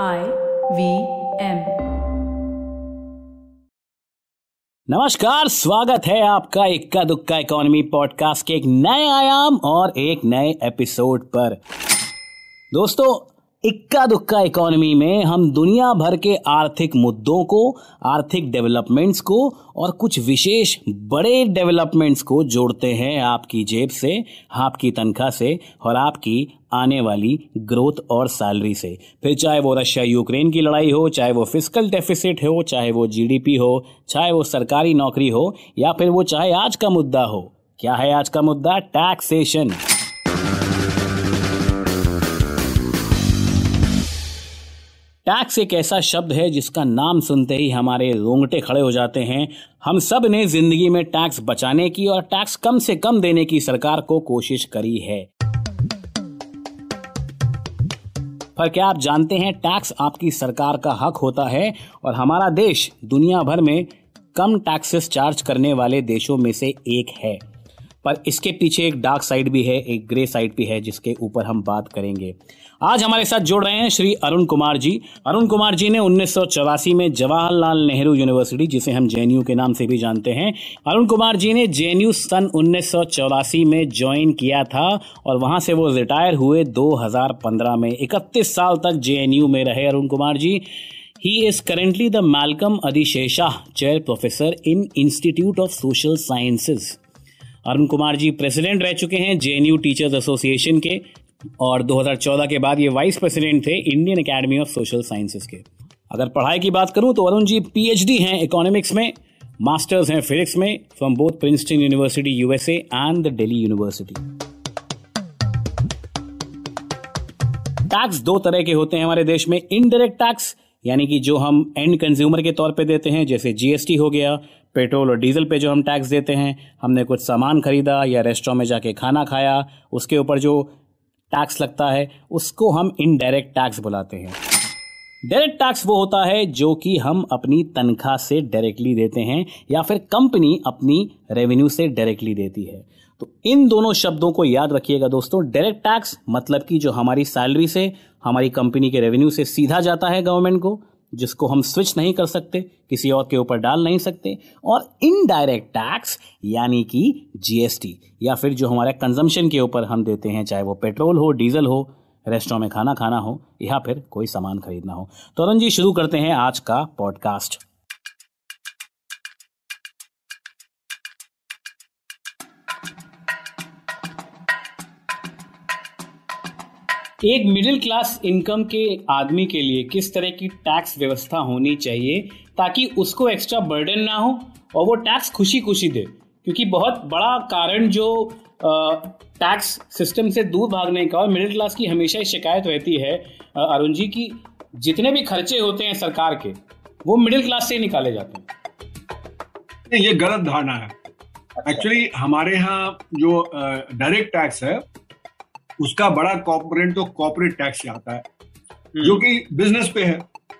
I V M नमस्कार, स्वागत है आपका इक्का दुक्का इकोनॉमी पॉडकास्ट के एक नए आयाम और एक नए एपिसोड पर। दोस्तों इक्का दुक्का इकोनॉमी में हम दुनिया भर के आर्थिक मुद्दों को, आर्थिक डेवलपमेंट्स को और कुछ विशेष बड़े डेवलपमेंट्स को जोड़ते हैं आपकी जेब से, आपकी तनख्वाह से और आपकी आने वाली ग्रोथ और सैलरी से। फिर चाहे वो रशिया यूक्रेन की लड़ाई हो, चाहे वो फ़िज़िकल डेफिसिट हो, चाहे वो जीडीपी हो, चाहे वो सरकारी नौकरी हो, या फिर वो चाहे आज का मुद्दा हो। क्या है आज का मुद्दा? टैक्सेशन टैक्स एक ऐसा शब्द है जिसका नाम सुनते ही हमारे रोंगटे खड़े हो जाते हैं। हम सबने ज़िंदगी में टैक्स बचाने की और टैक्स कम से कम देने की सरकार को कोशिश करी है। पर क्या आप जानते हैं, टैक्स आपकी सरकार का हक होता है और हमारा देश दुनिया भर में कम टैक्सेस चार्ज करने वाले देशों में से एक है। पर इसके पीछे एक डार्क साइड भी है, एक ग्रे साइड भी है, जिसके ऊपर हम बात करेंगे। आज हमारे साथ जुड़ रहे हैं श्री अरुण कुमार जी। अरुण कुमार जी ने उन्नीस सौ चौरासी में जवाहरलाल नेहरू यूनिवर्सिटी जिसे हम जेएनयू के नाम से भी जानते हैं, अरुण कुमार जी ने जेएनयू सन उन्नीस सौ चौरासी में ज्वाइन किया था और वहाँ से वो रिटायर हुए 2015 में 31 साल तक जेएनयू में रहे Arun Kumar ji. He is currently the Malcolm Adishesha Chair Professor in Institute of Social Sciences. Arun Kumar ji president रह चुके हैं, जेएनयू टीचर्स एसोसिएशन के, और 2014 के बाद ये वाइस प्रेसिडेंट थे Indian academy of social sciences के। अगर पढ़ाई की बात करूँ तो अरुण जी पीएचडी हैं इकोनॉमिक्स में, मास्टर्स हैं फिजिक्स में, from both Princeton university, USA and the Delhi university. Tax दो तरह के होते हैं हमारे देश में, इनडायरेक्ट टैक्स, यानी कि जो हम एंड कंज्यूमर के तौर पे देते हैं, जैसे जीएसटी हो गया पेट्रोल और डीजल पे जो हम टैक्स देते हैं, हमने कुछ सामान खरीदा या रेस्टोरेंट में जाके खाना खाया, उसके ऊपर जो टैक्स लगता है, उसको हम इनडायरेक्ट टैक्स बुलाते हैं। डायरेक्ट टैक्स वो होता है जो कि हम अपनी तनख्वाह से डायरेक्टली देते हैं या फिर कंपनी अपनी रेवेन्यू से डायरेक्टली देती है। तो इन दोनों शब्दों को याद रखिएगा दोस्तों। डायरेक्ट टैक्स मतलब कि जो हमारी सैलरी से, हमारी कंपनी के रेवेन्यू से सीधा जाता है गवर्नमेंट को जिसको हम स्विच नहीं कर सकते, किसी और के ऊपर डाल नहीं सकते, और इनडायरेक्ट टैक्स यानी कि जीएसटी या फिर जो हमारे कंजम्पशन के ऊपर हम देते हैं, चाहे वो पेट्रोल हो, डीजल हो रेस्टोरेंट में खाना खाना हो, या फिर कोई सामान खरीदना हो। तो अरुण जी शुरू करते हैं आज का पॉडकास्ट एक मिडिल क्लास इनकम के आदमी के लिए किस तरह की टैक्स व्यवस्था होनी चाहिए ताकि उसको एक्स्ट्रा बर्डन ना हो और वो टैक्स खुशी खुशी दे? क्योंकि बहुत बड़ा कारण जो टैक्स सिस्टम से दूर भागने का और मिडिल क्लास की हमेशा ही शिकायत रहती है अरुण जी की जितने भी खर्चे होते हैं सरकार के वो मिडिल क्लास से ही निकाले जाते हैं। ये गलत धारणा है। एक्चुअली अच्छा। हमारे यहाँ जो डायरेक्ट टैक्स है उसका बड़ा कॉपोरेट तो कॉपोरेट टैक्स से आता है हम्म। जो कि बिज़नेस पे है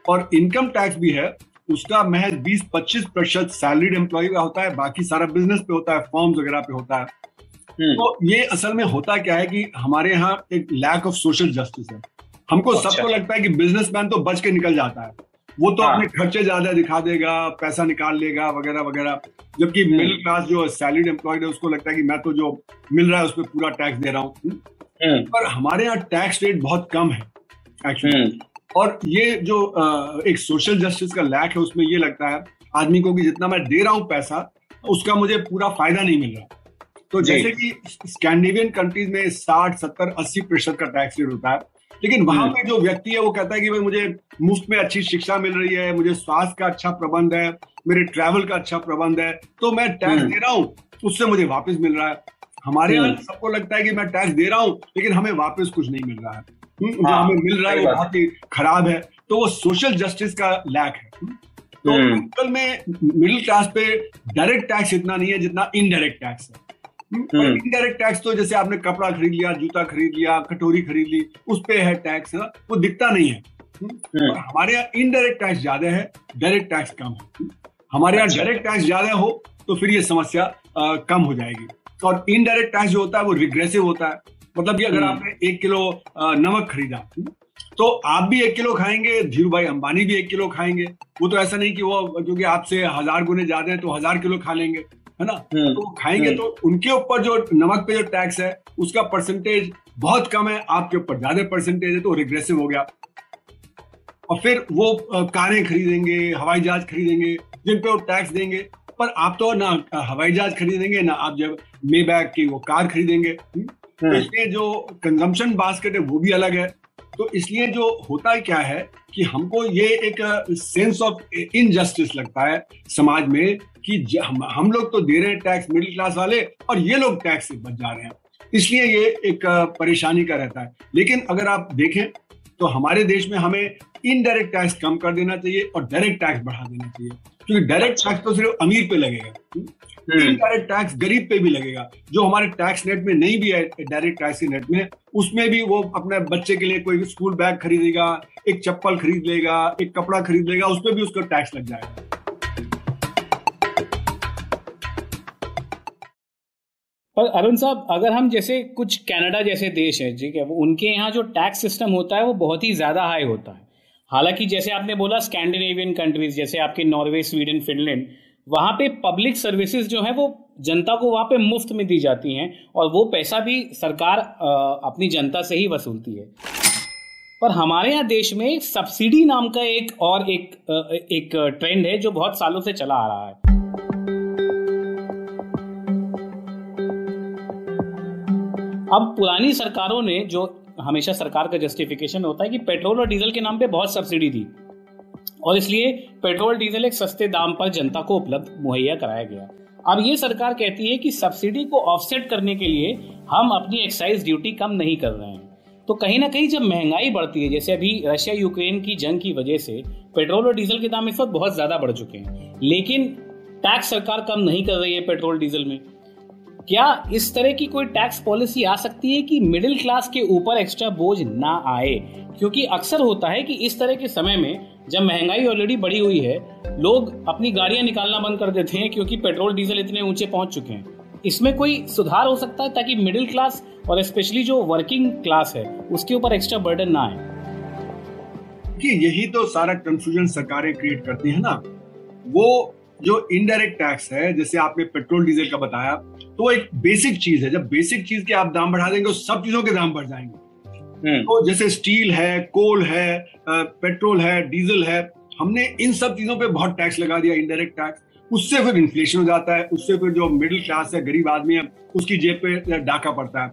और इनकम टैक्स भी है उसका महज 20-25 प्रतिशत सैलरीड एम्प्लॉय का होता है बाकी सारा बिज़नेस पे होता है फॉर्म्स वगैरह पे होता है हम्म। तो ये असल में होता क्या है कि हमारे यहाँ एक लैक ऑफ़ सोशल जस्टिस है हमको अच्छा। सबको लगता है कि बिजनेसमैन तो बच के निकल जाता है वो तो हाँ। अपने खर्चे ज़्यादा दिखा देगा पैसा निकाल लेगा वगैरह वगैरह जबकि मिडिल हम्म। क्लास जो सैलरीड एम्प्लॉयड है उसको लगता है कि मैं तो जो मिल रहा है उस पर पूरा टैक्स दे रहा हूँ। पर हमारे यहाँ टैक्स रेट बहुत कम है एक्चुअली हम्म। और ये जो एक सोशल जस्टिस का लैक है उसमें ये लगता है आदमी को कि जितना मैं दे रहा हूँ पैसा उसका मुझे पूरा फ़ायदा नहीं मिल रहा। तो जैसे कि स्कैंडिनेवियन कंट्रीज़ में साठ सत्तर अस्सी प्रतिशत का टैक्स रेट होता है लेकिन वहाँ हम्म। पे जो व्यक्ति है वो कहता है कि भाई मुझे मुफ़्त में अच्छी शिक्षा मिल रही है मुझे स्वास्थ्य का अच्छा प्रबंध है मेरे ट्रैवल का अच्छा प्रबंध है तो मैं टैक्स दे रहा हूँ उससे मुझे वापस मिल रहा है। हमारे यहाँ हम्म। सबको लगता है कि मैं टैक्स दे रहा हूँ लेकिन हमें वापस कुछ नहीं मिल रहा है। हम्म, जो हाँ, हमें मिल रहा है वो बहुत ही। खराब है। तो वो सोशल जस्टिस का लैक है। हम्म, तो लोकल में मिडिल क्लास पे डायरेक्ट टैक्स इतना नहीं है जितना इनडायरेक्ट टैक्स है। इनडायरेक्ट टैक्स तो जैसे आपने कपड़ा खरीद लिया जूता खरीद लिया कटोरी खरीद ली उस पे है टैक्स वो दिखता नहीं है। हमारे यहाँ इनडायरेक्ट टैक्स ज़्यादा है डायरेक्ट टैक्स कम है। हमारे यहाँ डायरेक्ट टैक्स ज़्यादा हो तो फिर ये समस्या कम हो जाएगी। और इनडायरेक्ट टैक्स जो होता है वो रिग्रेसिव होता है। मतलब कि अगर हम्म। आपने एक किलो नमक खरीदा तो आप भी एक किलो खाएँगे धीरू भाई अंबानी भी एक किलो खाएँगे। वो तो ऐसा नहीं कि वो क्योंकि आपसे हज़ार गुने ज़्यादा है तो हज़ार किलो खा लेंगे है ना? हम्म, तो खाएँगे हम्म। तो उनके ऊपर जो नमक पे जो टैक्स है उसका परसेंटेज बहुत कम है आपके ऊपर ज़्यादा परसेंटेज है तो रिग्रेसिव हो गया। और फिर वो कारें खरीदेंगे हवाई जहाज़ खरीदेंगे जिन पे वो टैक्स देंगे। पर आप तो ना हवाई जहाज़ खरीदेंगे ना आप जब मे बैग की वो कार खरीदेंगे। हम्म? तो इसलिए जो कंजम्पशन बास्केट है वो भी अलग है। तो इसलिए जो होता है क्या है कि हमको ये एक सेंस ऑफ़ इनजस्टिस लगता है समाज में कि हम, हम लोग तो दे रहे हैं टैक्स मिडिल क्लास वाले और ये लोग टैक्स से बच जा रहे हैं। इसलिए ये एक परेशानी का रहता है। लेकिन अगर आप देखें तो हमारे देश में हमें इनडायरेक्ट टैक्स कम कर देना चाहिए और डायरेक्ट टैक्स बढ़ा देना चाहिए। क्योंकि डायरेक्ट टैक्स तो सिर्फ़ अमीर पे लगेगा। इनडायरेक्ट हम्म। टैक्स गरीब पे भी लगेगा। जो हमारे टैक्स नेट में नहीं भी है डायरेक्ट टैक्स के नेट में उसमें भी वो अपने बच्चे के लिए कोई स्कूल बैग खरीदेगा एक चप्पल खरीद लेगा एक कपड़ा खरीद लेगा उस पर भी उसका टैक्स लग जाएगा। पर अरुण साहब अगर हम जैसे कुछ कनाडा जैसे देश है ठीक है उनके यहाँ जो टैक्स सिस्टम होता है वो बहुत ही ज़्यादा हाई होता है। हालाँकि जैसे आपने बोला स्कैंडिनेवियन कंट्रीज़ जैसे आपके नॉर्वे स्वीडन फिनलैंड वहाँ पे पब्लिक सर्विसेज़ जो है वो जनता को वहाँ पे मुफ़्त में दी जाती हैं और वो पैसा भी सरकार अपनी जनता से ही वसूलती है। पर हमारे यहाँ देश में सब्सिडी नाम का एक और एक एक ट्रेंड है जो बहुत सालों से चला आ रहा है। अब पुरानी सरकारों ने जो हमेशा सरकार का जस्टिफिकेशन होता है कि पेट्रोल और डीजल के नाम पे बहुत सब्सिडी दी। और इसलिए पेट्रोल, डीजल एक सस्ते दाम पर जनता को उपलब्ध मुहैया कराया गया। अब ये सरकार कहती है कि सब्सिडी को ऑफसेट करने के लिए हम अपनी एक्साइज ड्यूटी कम नहीं कर रहे हैं। तो कहीं ना कहीं जब महँगाई बढ़ती है, जैसे अभी रशिया, यूक्रेन की जंग की वजह से पेट्रोल और डीजल के दाम इस वक्त बहुत ज़्यादा बढ़ चुके हैं। लेकिन टैक्स सरकार कम नहीं कर रही है पेट्रोल, डीजल में। क्या इस तरह की कोई टैक्स पॉलिसी आ सकती है कि मिडिल क्लास के ऊपर एक्स्ट्रा बोझ ना आए? क्योंकि अक्सर होता है कि इस तरह के समय में जब महँगाई ऑलरेडी बढ़ी हुई है, लोग अपनी गाड़ियाँ निकालना बंद कर देते हैं क्योंकि पेट्रोल, डीजल इतने ऊँचे पहुँच चुके हैं। इसमें कोई सुधार हो सकता है ताकि मिडिल क्लास और स्पेशली जो वर्किंग क्लास है, उसके ऊपर एक्स्ट्रा बर्डन ना आए? कि यही तो सारा कंफ्यूजन सरकारें क्रिएट करती है ना। वो जो इनडायरेक्ट टैक्स है जैसे आपने पेट्रोल डीजल का बताया तो एक बेसिक चीज़ है। जब बेसिक चीज़ के आप दाम बढ़ा देंगे तो सब चीज़ों के दाम बढ़ जाएँगे। हम्म। तो जैसे स्टील है कोल है पेट्रोल है डीजल है हमने इन सब चीज़ों पे बहुत टैक्स लगा दिया इनडायरेक्ट टैक्स उससे फिर इन्फ्लेशन हो जाता है उससे फिर जो मिडिल क्लास है गरीब आदमी है उसकी जेब पे डाका पड़ता है।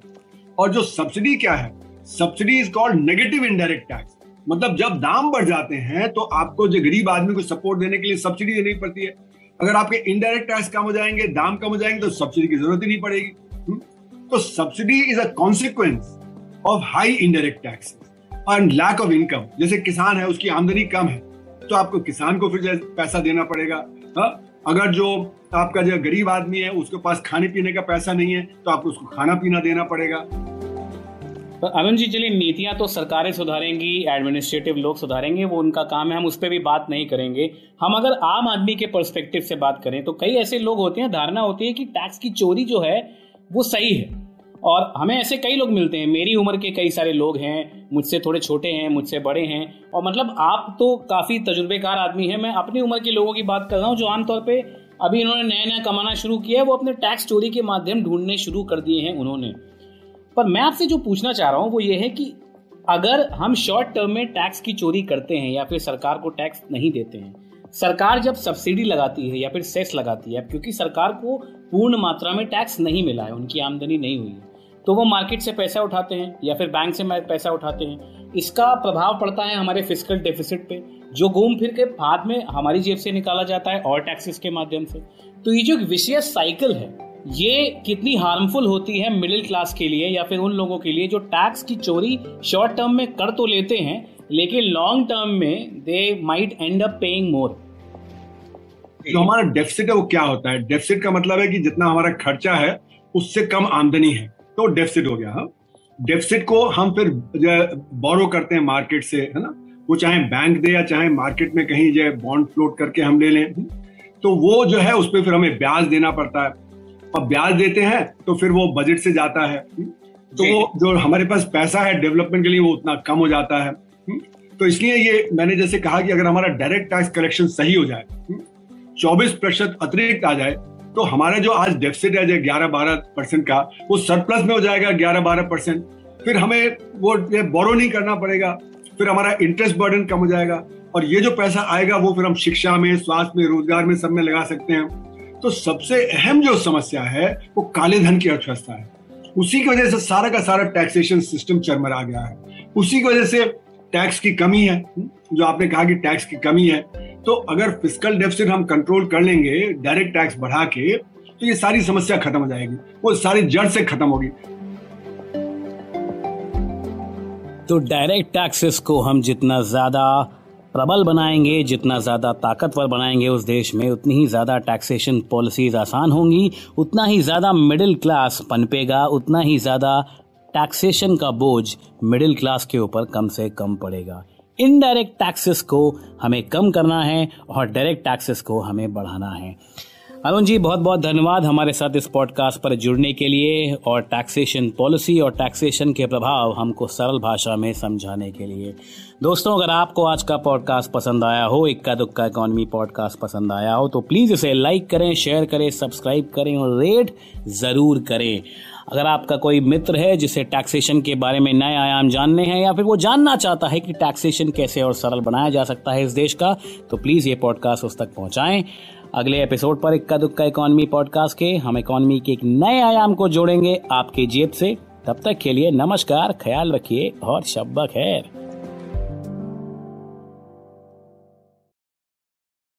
और जो सब्सिडी क्या है? Subsidy is called negative indirect tax मतलब जब दाम बढ़ जाते हैं तो आपको जो गरीब आदमी को सपोर्ट देने के लिए सब्सिडी देनी पड़ती है। अगर आपके इनडायरेक्ट टैक्स कम हो जाएँगे, दाम कम हो जाएँगे तो सब्सिडी की ज़रूरत ही नहीं पड़ेगी हम्म? तो subsidy is a consequence of high indirect tax and lack of income जैसे किसान है, उसकी आमदनी कम है तो आपको किसान को फिर पैसा देना पड़ेगा हा? अगर जो आपका जो गरीब आदमी है, उसके पास खाने पीने का पैसा नहीं है तो आपको उसको खाना पीना देना पड़ेगा तो जी, चलिए नीतियाँ तो सरकारें सुधारेंगी एडमिनिस्ट्रेटिव लोग सुधारेंगे, वो उनका काम है, हम उस पर भी बात नहीं करेंगे। हम अगर आम आदमी के परस्पेक्टिव से बात करें तो कई ऐसे लोग होते हैं, धारणा होती है कि टैक्स की चोरी जो है, वो सही है। और हमें ऐसे कई लोग मिलते हैं, मेरी उम्र के कई सारे लोग हैं, मुझसे थोड़े छोटे हैं, मुझसे बड़े हैं, और मतलब आप तो काफ़ी तजुर्बेकार आदमी हैं, मैं अपनी उम्र के लोगों की बात कर रहा हूँ, जो आमतौर पर अभी इन्होंने नया नया कमाना शुरू किया है, वो अपने टैक्स चोरी के माध्यम ढूँढने शुरू कर दिए हैं उन्होंने। पर मैं आपसे जो पूछना चाह रहा हूँ, वो ये है कि अगर हम शॉर्ट टर्म में टैक्स की चोरी करते हैं या फिर सरकार को टैक्स नहीं देते हैं, सरकार जब सब्सिडी लगाती है या फिर सेस लगाती है, क्योंकि सरकार को पूर्ण मात्रा में टैक्स नहीं मिला है, उनकी आमदनी नहीं हुई है तो वो मार्केट से पैसा उठाते हैं या फिर बैंक से पैसा उठाते हैं। इसका प्रभाव पड़ता है हमारे फ़िज़िकल डेफिसिट पे, जो घूम फिर के बाद में हमारी जेब से निकाला जाता है और टैक्सेस के माध्यम से। तो ये जो विशेष साइकिल है ये कितनी हार्मफुल होती है मिडिल क्लास के लिए या फिर उन लोगों के लिए जो टैक्स की चोरी शॉर्ट टर्म में कर तो लेते हैं, लेकिन लॉन्ग टर्म में they might end up paying more जो हमारा डेफिसिट है वो क्या होता है? डेफिसिट का मतलब है कि जितना हमारा खर्चा है, उससे कम आमदनी है। तो डेफिसिट हो गया हम डेफिसिट हाँ। को हम फिर बोरो करते हैं मार्केट से, है ना? वो चाहे बैंक दे या चाहे मार्केट में कहीं, जो बॉन्ड फ्लोट करके हम ले लें। तो वो जो है, उस पर फिर हमें ब्याज देना पड़ता है। और ब्याज देते हैं तो फिर वो बजट से जाता है। तो वो जो हमारे पास पैसा है डेवलपमेंट के लिए वो उतना कम हो जाता है। तो इसलिए ये मैंने जैसे कहा कि अगर हमारा डायरेक्ट टैक्स कलेक्शन सही हो जाए चौबीस प्रतिशत अतिरिक्त आ जाए तो हमारा जो आज डेफिसिट है ग्यारह बारह परसेंट का वो सरप्लस में हो जाएगा ग्यारह बारह परसेंट फिर हमें वो बोरो नहीं करना पड़ेगा फिर हमारा इंटरेस्ट बर्डन कम हो जाएगा। और ये जो पैसा आएगा वो फिर हम शिक्षा में स्वास्थ्य में रोज़गार में सब में लगा सकते हैं। तो सबसे अहम जो समस्या है, वो काले धन की अर्थव्यवस्था है। उसी की वजह से सारा का सारा टैक्सेशन सिस्टम चरमरा गया है। उसी की वजह से टैक्स की कमी है, जो आपने कहा कि टैक्स की कमी है। तो अगर फ़िज़िकल डेफिसिट हम कंट्रोल कर लेंगे डायरेक्ट टैक्स बढ़ा के तो ये सारी समस्या खत्म हो जाएगी। वो सारी जड़ से खत्म होगी। तो डायरेक्ट टैक्सेस को हम जितना ज़्यादा प्रबल बनाएँगे, जितना ज़्यादा ताकतवर बनाएँगे उस देश में, उतनी ही ज़्यादा टैक्सेशन पॉलिसीज़ आसान होंगी, उतना ही ज़्यादा मिडिल क्लास पनपेगा, उतना ही ज़्यादा टैक्सेशन का बोझ मिडिल क्लास के ऊपर कम से कम पड़ेगा। इनडायरेक्ट टैक्सेस को हमें कम करना है और डायरेक्ट टैक्सेस को हमें बढ़ाना है। अरुण जी, बहुत बहुत धन्यवाद हमारे साथ इस पॉडकास्ट पर जुड़ने के लिए और टैक्सेशन पॉलिसी और टैक्सेशन के प्रभाव हमको सरल भाषा में समझाने के लिए। दोस्तों, अगर आपको आज का पॉडकास्ट पसंद आया हो, इक्का दुक्का इकोनॉमी पॉडकास्ट पसंद आया हो तो प्लीज़ इसे लाइक करें शेयर करें सब्सक्राइब करें और रेट ज़रूर करें। अगर आपका कोई मित्र है जिसे टैक्सेशन के बारे में नए आयाम जानने हैं या फिर वो जानना चाहता है कि टैक्सेशन कैसे और सरल बनाया जा सकता है इस देश का तो प्लीज़ ये पॉडकास्ट उस तक पहुंचाएँ। अगले एपिसोड पर इक्का दुक्का इकोनॉमी पॉडकास्ट के हम इकोनॉमी के एक नए आयाम को जोड़ेंगे। आपके जेब से तब तक के लिए नमस्कार, ख्याल रखिए और शब्बा खैर।